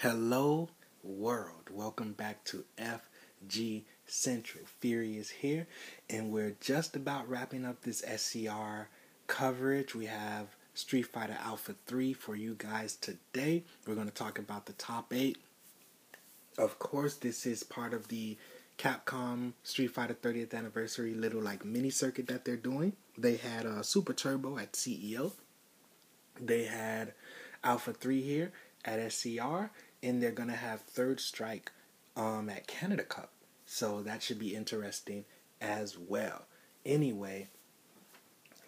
Hello, world. Welcome back to FG Central. Fury is here, and we're just about wrapping up this SCR coverage. We have Street Fighter Alpha 3 for you guys today. We're going to talk about the top eight. Of course, this is part of the Capcom Street Fighter 30th anniversary little like mini circuit that they're doing. They had a uh, Super Turbo at CEO. They had Alpha 3 here at SCR and they're gonna have Third Strike um, at Canada Cup, so that should be interesting as well. Anyway,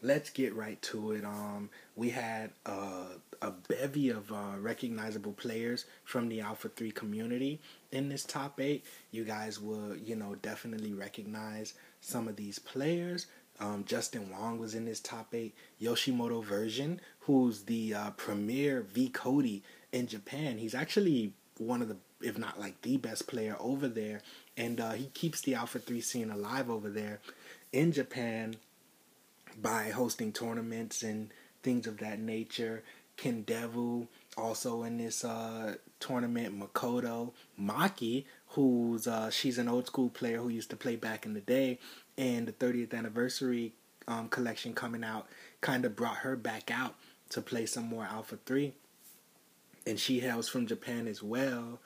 let's get right to it. Um, we had uh, a bevy of uh, recognizable players from the Alpha Three community in this top eight. You guys will, you know, definitely recognize some of these players. Um, Justin Wong was in this top eight. Yoshimoto Version, who's the uh, premier V Cody in Japan. He's actually one of the, if not like the best player over there, and uh, he keeps the Alpha Three scene alive over there in Japan by hosting tournaments and things of that nature. Ken Devil also in this uh, tournament. Makoto Maki, who's uh, she's an old school player who used to play back in the day, and the 30th anniversary um, collection coming out kind of brought her back out to play some more Alpha Three and she hails from Japan as well.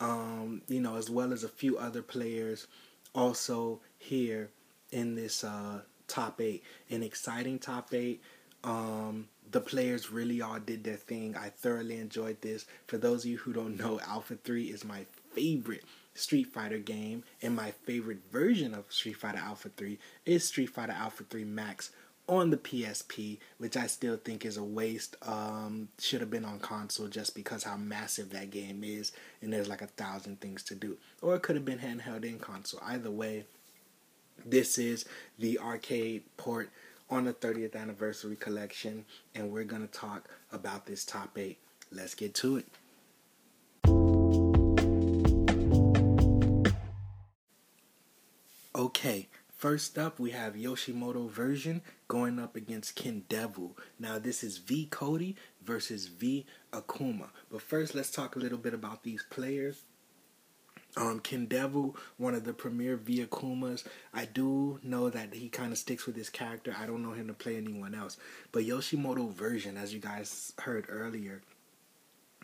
Um, you know, as well as a few other players also here in this uh, top eight. An exciting top eight. Um, the players really all did their thing. I thoroughly enjoyed this. For those of you who don't know, Alpha 3 is my favorite Street Fighter game, and my favorite version of Street Fighter Alpha 3 is Street Fighter Alpha 3 Max on the PSP, which I still think is a waste. Um, should have been on console just because how massive that game is, and there's like a thousand things to do. Or it could have been handheld in console. Either way, this is the arcade port on the 30th anniversary collection, and we're gonna talk about this top eight. Let's get to it. Okay, First up, we have Yoshimoto version going up against Ken Devil. Now, this is V Cody versus V Akuma. But first, let's talk a little bit about these players. Um, Ken Devil, one of the premier V Akumas. I do know that he kind of sticks with his character. I don't know him to play anyone else. But Yoshimoto version, as you guys heard earlier,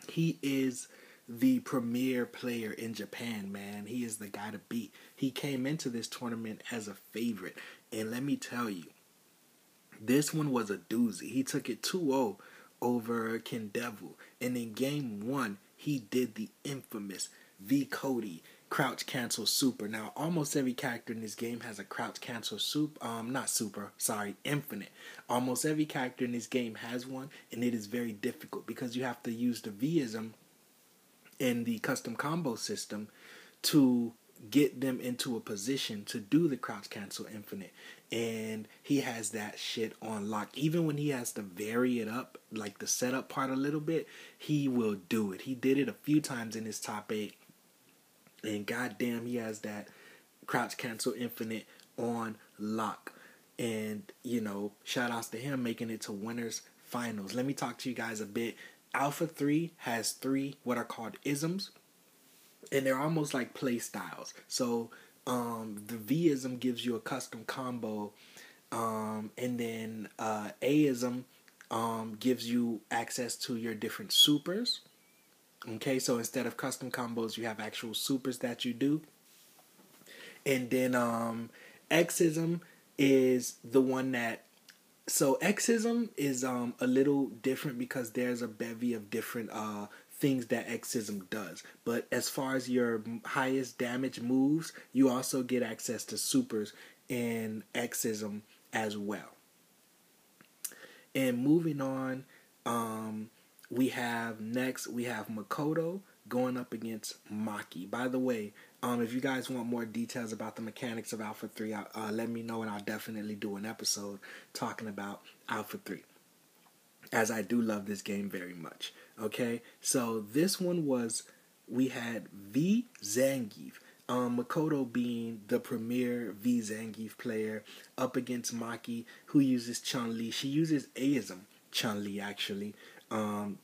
he is the premier player in Japan, man. He is the guy to beat. He came into this tournament as a favorite. And let me tell you, this one was a doozy. He took it 2 0 over Ken Devil. And in game one, he did the infamous V Cody crouch cancel super. Now, almost every character in this game has a crouch cancel super. Um, not super, sorry, infinite. Almost every character in this game has one, and it is very difficult because you have to use the Vism in the custom combo system to get them into a position to do the crouch cancel infinite. And he has that shit on lock. Even when he has to vary it up like the setup part a little bit he will do it. He did it a few times in his top 8 and goddamn he has that crouch cancel infinite on lock. And you know shout outs to him making it to winners finals. Let me talk to you guys a bit Alpha 3 has three what are called isms, and they're almost like play styles. So um, the V-ism gives you a custom combo, um, and then uh, A-ism um, gives you access to your different supers. Okay, so instead of custom combos, you have actual supers that you do. And then um, X-ism is the one that so X-ism is um a little different because there's a bevy of different uh things that X-ism does. But as far as your highest damage moves, you also get access to supers in X-ism as well. And moving on, um, we have next we have Makoto going up against Maki. By the way, um, if you guys want more details about the mechanics of Alpha 3, uh, let me know and I'll definitely do an episode talking about Alpha 3. As I do love this game very much. Okay, so this one was, we had V Zangief. Um, Makoto being the premier V Zangief player up against Maki, who uses Chun Li. She uses Aism Chun Li actually. Um,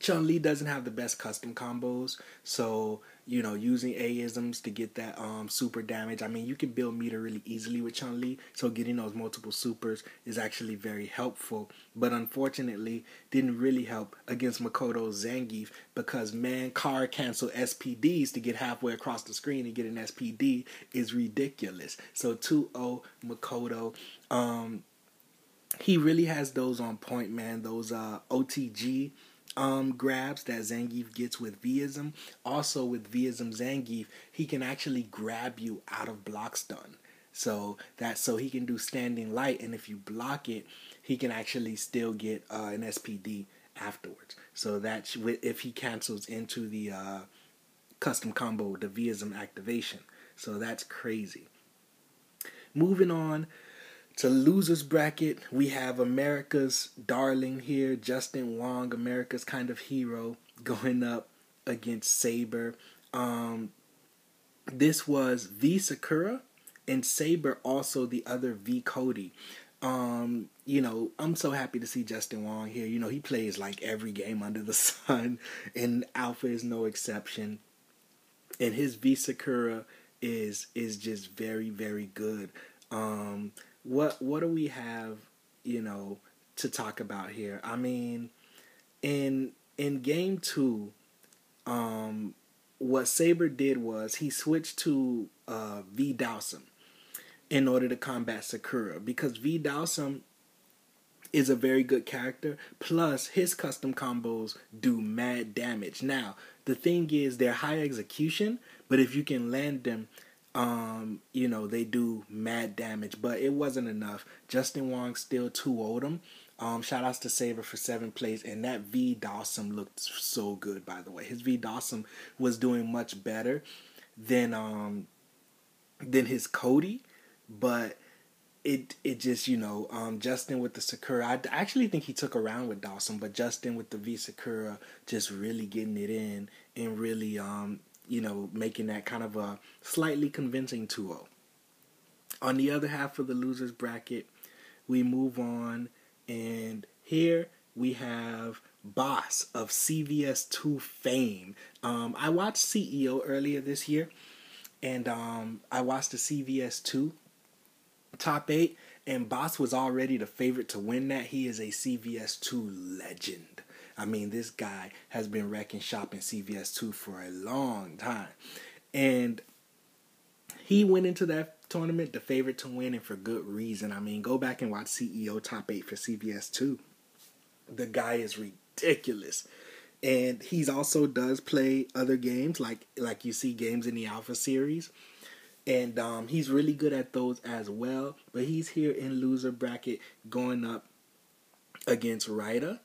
Chun Li doesn't have the best custom combos, so you know using A-isms to get that um, super damage. I mean, you can build meter really easily with Chun Li, so getting those multiple supers is actually very helpful. But unfortunately, didn't really help against Makoto Zangief because man, car cancel SPDs to get halfway across the screen and get an SPD is ridiculous. So 2-0 Makoto. Um, he really has those on point, man. Those uh, OTG um, grabs that Zangief gets with Vism. Also with Vism Zangief, he can actually grab you out of block stun. So that so he can do standing light, and if you block it, he can actually still get uh, an SPD afterwards. So that if he cancels into the uh, custom combo, the Vism activation. So that's crazy. Moving on to losers bracket, we have America's darling here, Justin Wong, America's kind of hero, going up against Saber. Um, this was V Sakura and Saber also the other V Cody. Um, you know, I'm so happy to see Justin Wong here. You know, he plays like every game under the sun, and Alpha is no exception. And his V Sakura is is just very very good. Um, what what do we have, you know, to talk about here? I mean, in in game two, um, what Saber did was he switched to uh, V Dhalsim in order to combat Sakura because V Dhalsim is a very good character. Plus, his custom combos do mad damage. Now, the thing is, they're high execution, but if you can land them um, you know, they do mad damage, but it wasn't enough. Justin Wong still 2 0 him. Um, shout outs to Saber for seven plays, and that V Dhalsim looked so good. By the way, his V Dhalsim was doing much better than um than his Cody, but it it just you know um, Justin with the Sakura. I actually think he took around with Dhalsim, but Justin with the V Sakura just really getting it in and really um you know, making that kind of a slightly convincing 2 0. On the other half of the losers bracket, we move on, and here we have Boss of CVS2 fame. Um, I watched CEO earlier this year, and um, I watched the CVS2 top eight, and Boss was already the favorite to win that. He is a CVS2 legend. I mean, this guy has been wrecking shop in CVS2 for a long time. And he went into that tournament the favorite to win and for good reason. I mean, go back and watch CEO Top 8 for CVS2. The guy is ridiculous. And he's also does play other games like like you see games in the Alpha series. And um, he's really good at those as well. But he's here in loser bracket going up against Ryder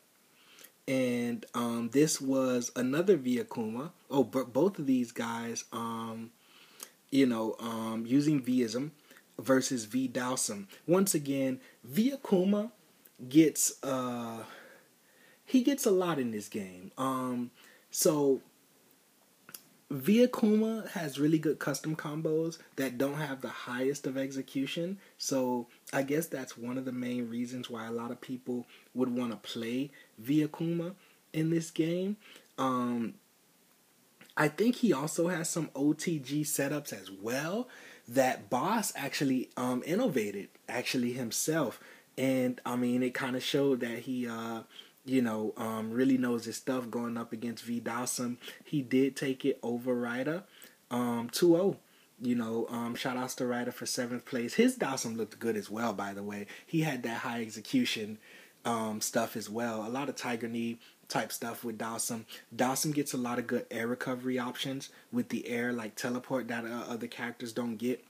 and um, this was another V Akuma. Oh, but both of these guys, um, you know, um, using Vism versus V Dhalsim. Once again, V Akuma gets uh, he gets a lot in this game. Um, so V Akuma has really good custom combos that don't have the highest of execution. So I guess that's one of the main reasons why a lot of people would want to play V Akuma in this game. Um, I think he also has some OTG setups as well that Boss actually um, innovated actually himself. And I mean, it kind of showed that he uh, you know, um, really knows his stuff going up against V Dhalsim. He did take it over Ryder um, 2 0. You know, um, shout outs to Ryder for seventh place. His Dhalsim looked good as well, by the way. He had that high execution um, stuff as well. A lot of Tiger Knee type stuff with Dhalsim. Dhalsim gets a lot of good air recovery options with the air, like teleport that uh, other characters don't get.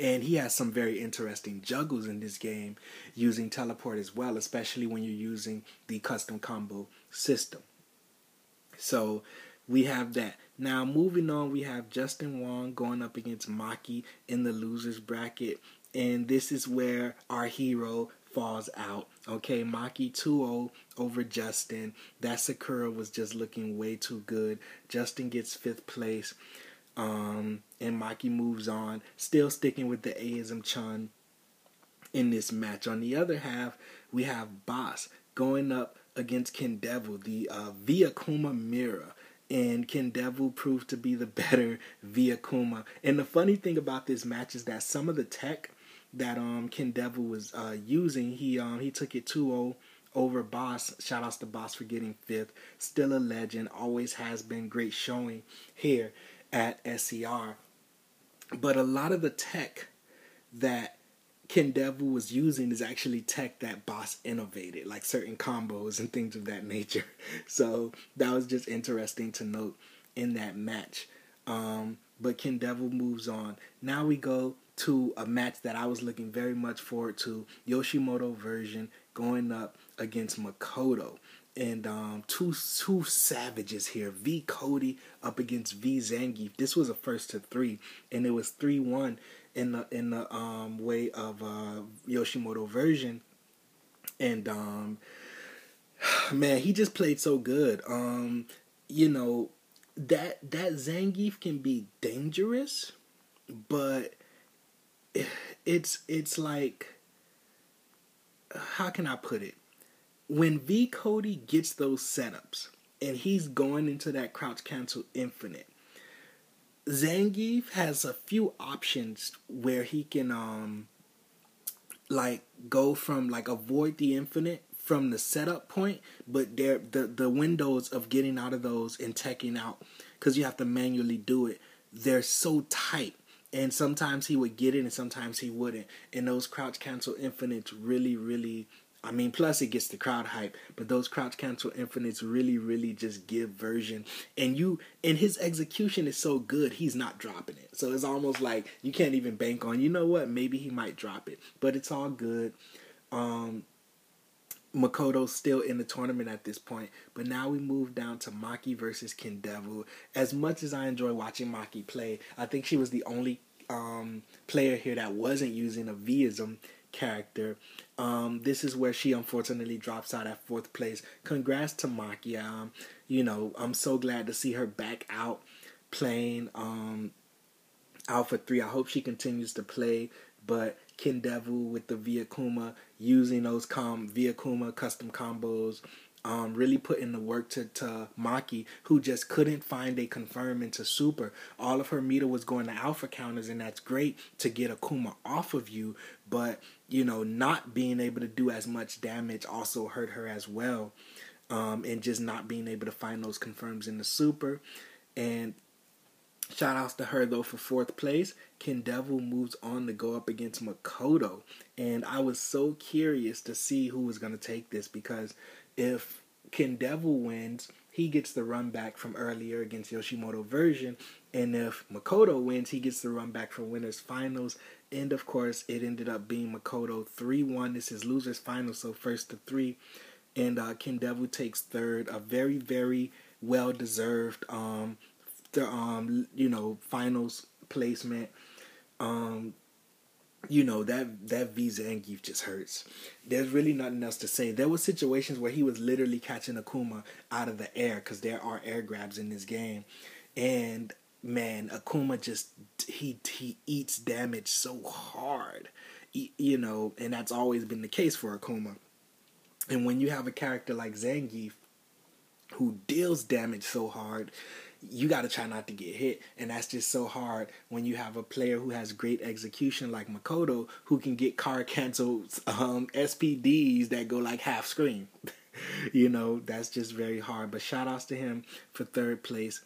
And he has some very interesting juggles in this game using teleport as well, especially when you're using the custom combo system. So we have that. Now moving on, we have Justin Wong going up against Maki in the losers bracket. And this is where our hero falls out. Okay, Maki 2-0 over Justin. That Sakura was just looking way too good. Justin gets fifth place. Um, and Maki moves on, still sticking with the A-ism Chun in this match. On the other half, we have Boss going up against Ken Devil, the uh, V Akuma Mirror. And Ken Devil proved to be the better V Akuma. And the funny thing about this match is that some of the tech that um Ken Devil was uh, using, he um he took it 2-0 over Boss. Shout outs to Boss for getting fifth. Still a legend. Always has been great showing here at SCR. But a lot of the tech that Ken Devil was using is actually tech that Boss innovated, like certain combos and things of that nature. So that was just interesting to note in that match. Um, but Ken Devil moves on. Now we go to a match that I was looking very much forward to Yoshimoto version going up against Makoto. And um, two two savages here. V Cody up against V Zangief. This was a first to three, and it was three one in the in the um, way of uh, Yoshimoto version. And um, man, he just played so good. Um, you know that that Zangief can be dangerous, but it's it's like how can I put it? When V Cody gets those setups and he's going into that crouch cancel infinite, Zangief has a few options where he can um like go from like avoid the infinite from the setup point, but there the the windows of getting out of those and teching out because you have to manually do it. They're so tight and sometimes he would get it and sometimes he wouldn't and those crouch cancel infinites really really I mean, plus it gets the crowd hype, but those crouch cancel infinites really, really just give version. And you, and his execution is so good, he's not dropping it. So it's almost like you can't even bank on. You know what? Maybe he might drop it, but it's all good. Um, Makoto's still in the tournament at this point, but now we move down to Maki versus Ken Devil. As much as I enjoy watching Maki play, I think she was the only um, player here that wasn't using a Vism character. Um, this is where she unfortunately drops out at fourth place. Congrats to Maki. Um, you know, I'm so glad to see her back out playing um, Alpha 3. I hope she continues to play, but Ken Devil with the V Akuma using those com V Akuma custom combos. Um, really put in the work to, to Maki, who just couldn't find a confirm into super. All of her meter was going to alpha counters, and that's great to get Akuma off of you, but you know, not being able to do as much damage also hurt her as well. Um, and just not being able to find those confirms in the super. And Shout outs to her though for fourth place. Ken Devil moves on to go up against Makoto. And I was so curious to see who was going to take this because if Ken Devil wins, he gets the run back from earlier against Yoshimoto version. And if Makoto wins, he gets the run back from winners finals. And of course, it ended up being Makoto 3 1. This is losers finals, so first to three. And uh, Ken Devil takes third. A very, very well deserved um, the um you know finals placement. Um, you know that that V Zangief just hurts. There's really nothing else to say. There were situations where he was literally catching Akuma out of the air because there are air grabs in this game, and man, Akuma just he he eats damage so hard, you know, and that's always been the case for Akuma. And when you have a character like Zangief who deals damage so hard, you got to try not to get hit. And that's just so hard when you have a player who has great execution like Makoto who can get car canceled um, SPDs that go like half screen. you know, that's just very hard. But shout outs to him for third place.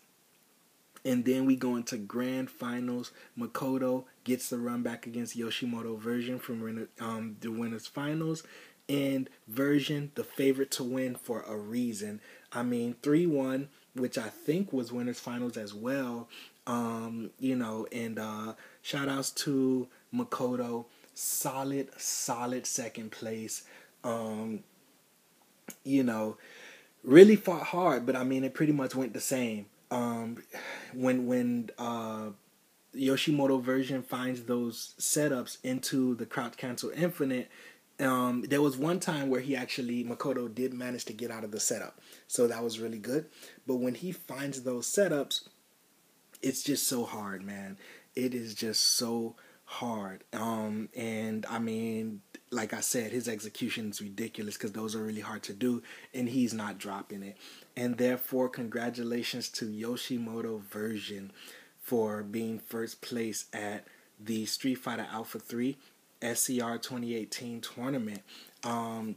And then we go into grand finals. Makoto gets the run back against Yoshimoto version from um, the winners finals. And version, the favorite to win for a reason. I mean, 3 1 which I think was winners finals as well. Um, you know, and uh, shout outs to Makoto, solid, solid second place. Um, you know, really fought hard, but I mean, it pretty much went the same. Um, when when uh, Yoshimoto version finds those setups into the crouch cancel infinite, um, there was one time where he actually Makoto did manage to get out of the setup, so that was really good. But when he finds those setups, it's just so hard, man. It is just so hard. Um, and I mean, like I said, his execution is ridiculous because those are really hard to do, and he's not dropping it. And therefore, congratulations to Yoshimoto version for being first place at the Street Fighter Alpha 3 SCR 2018 tournament. Um,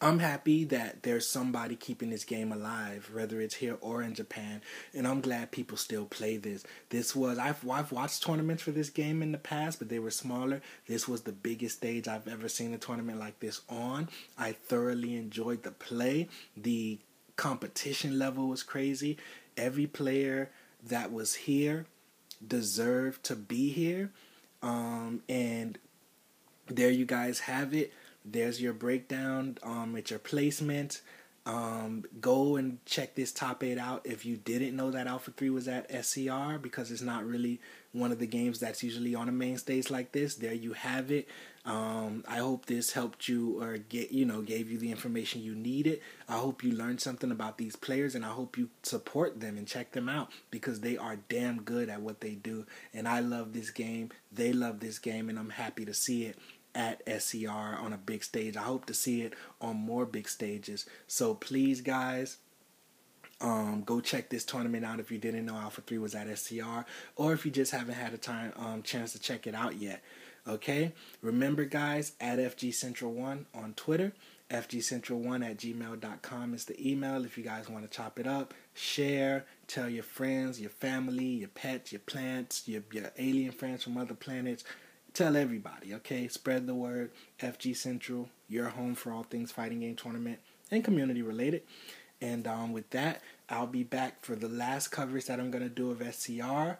I'm happy that there's somebody keeping this game alive, whether it's here or in Japan, and I'm glad people still play this. This was I've I've watched tournaments for this game in the past, but they were smaller. This was the biggest stage I've ever seen a tournament like this on. I thoroughly enjoyed the play. The competition level was crazy. Every player that was here deserved to be here. Um, and there you guys have it. There's your breakdown um, it's your placement. Um, go and check this top 8 out if you didn't know that alpha 3 was at scr because it's not really one of the games that's usually on a main stage like this. There you have it. Um, i hope this helped you or get you know gave you the information you needed. I hope you learned something about these players and i hope you support them and check them out because they are damn good at what they do. And i love this game. They love this game and i'm happy to see it at SCR on a big stage. I hope to see it on more big stages. So please, guys, um, go check this tournament out if you didn't know Alpha 3 was at SCR, or if you just haven't had a time um, chance to check it out yet. Okay? Remember, guys, at FG Central 1 on Twitter. FGCentral1 at gmail.com is the email if you guys want to chop it up. Share, tell your friends, your family, your pets, your plants, your, your alien friends from other planets tell everybody, okay? Spread the word. FG Central, your home for all things fighting game tournament and community related. And um, with that, I'll be back for the last coverage that I'm gonna do of SCR.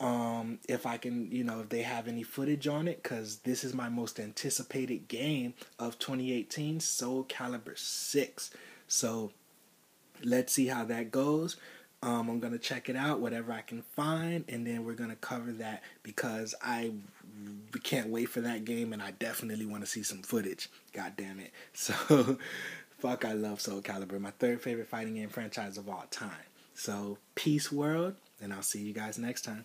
Um, if I can, you know, if they have any footage on it, because this is my most anticipated game of 2018, Soul Calibur 6. So let's see how that goes. Um, I'm gonna check it out, whatever I can find, and then we're gonna cover that because I can't wait for that game, and I definitely want to see some footage. God damn it! So, fuck, I love Soul Calibur, my third favorite fighting game franchise of all time. So, peace, world, and I'll see you guys next time.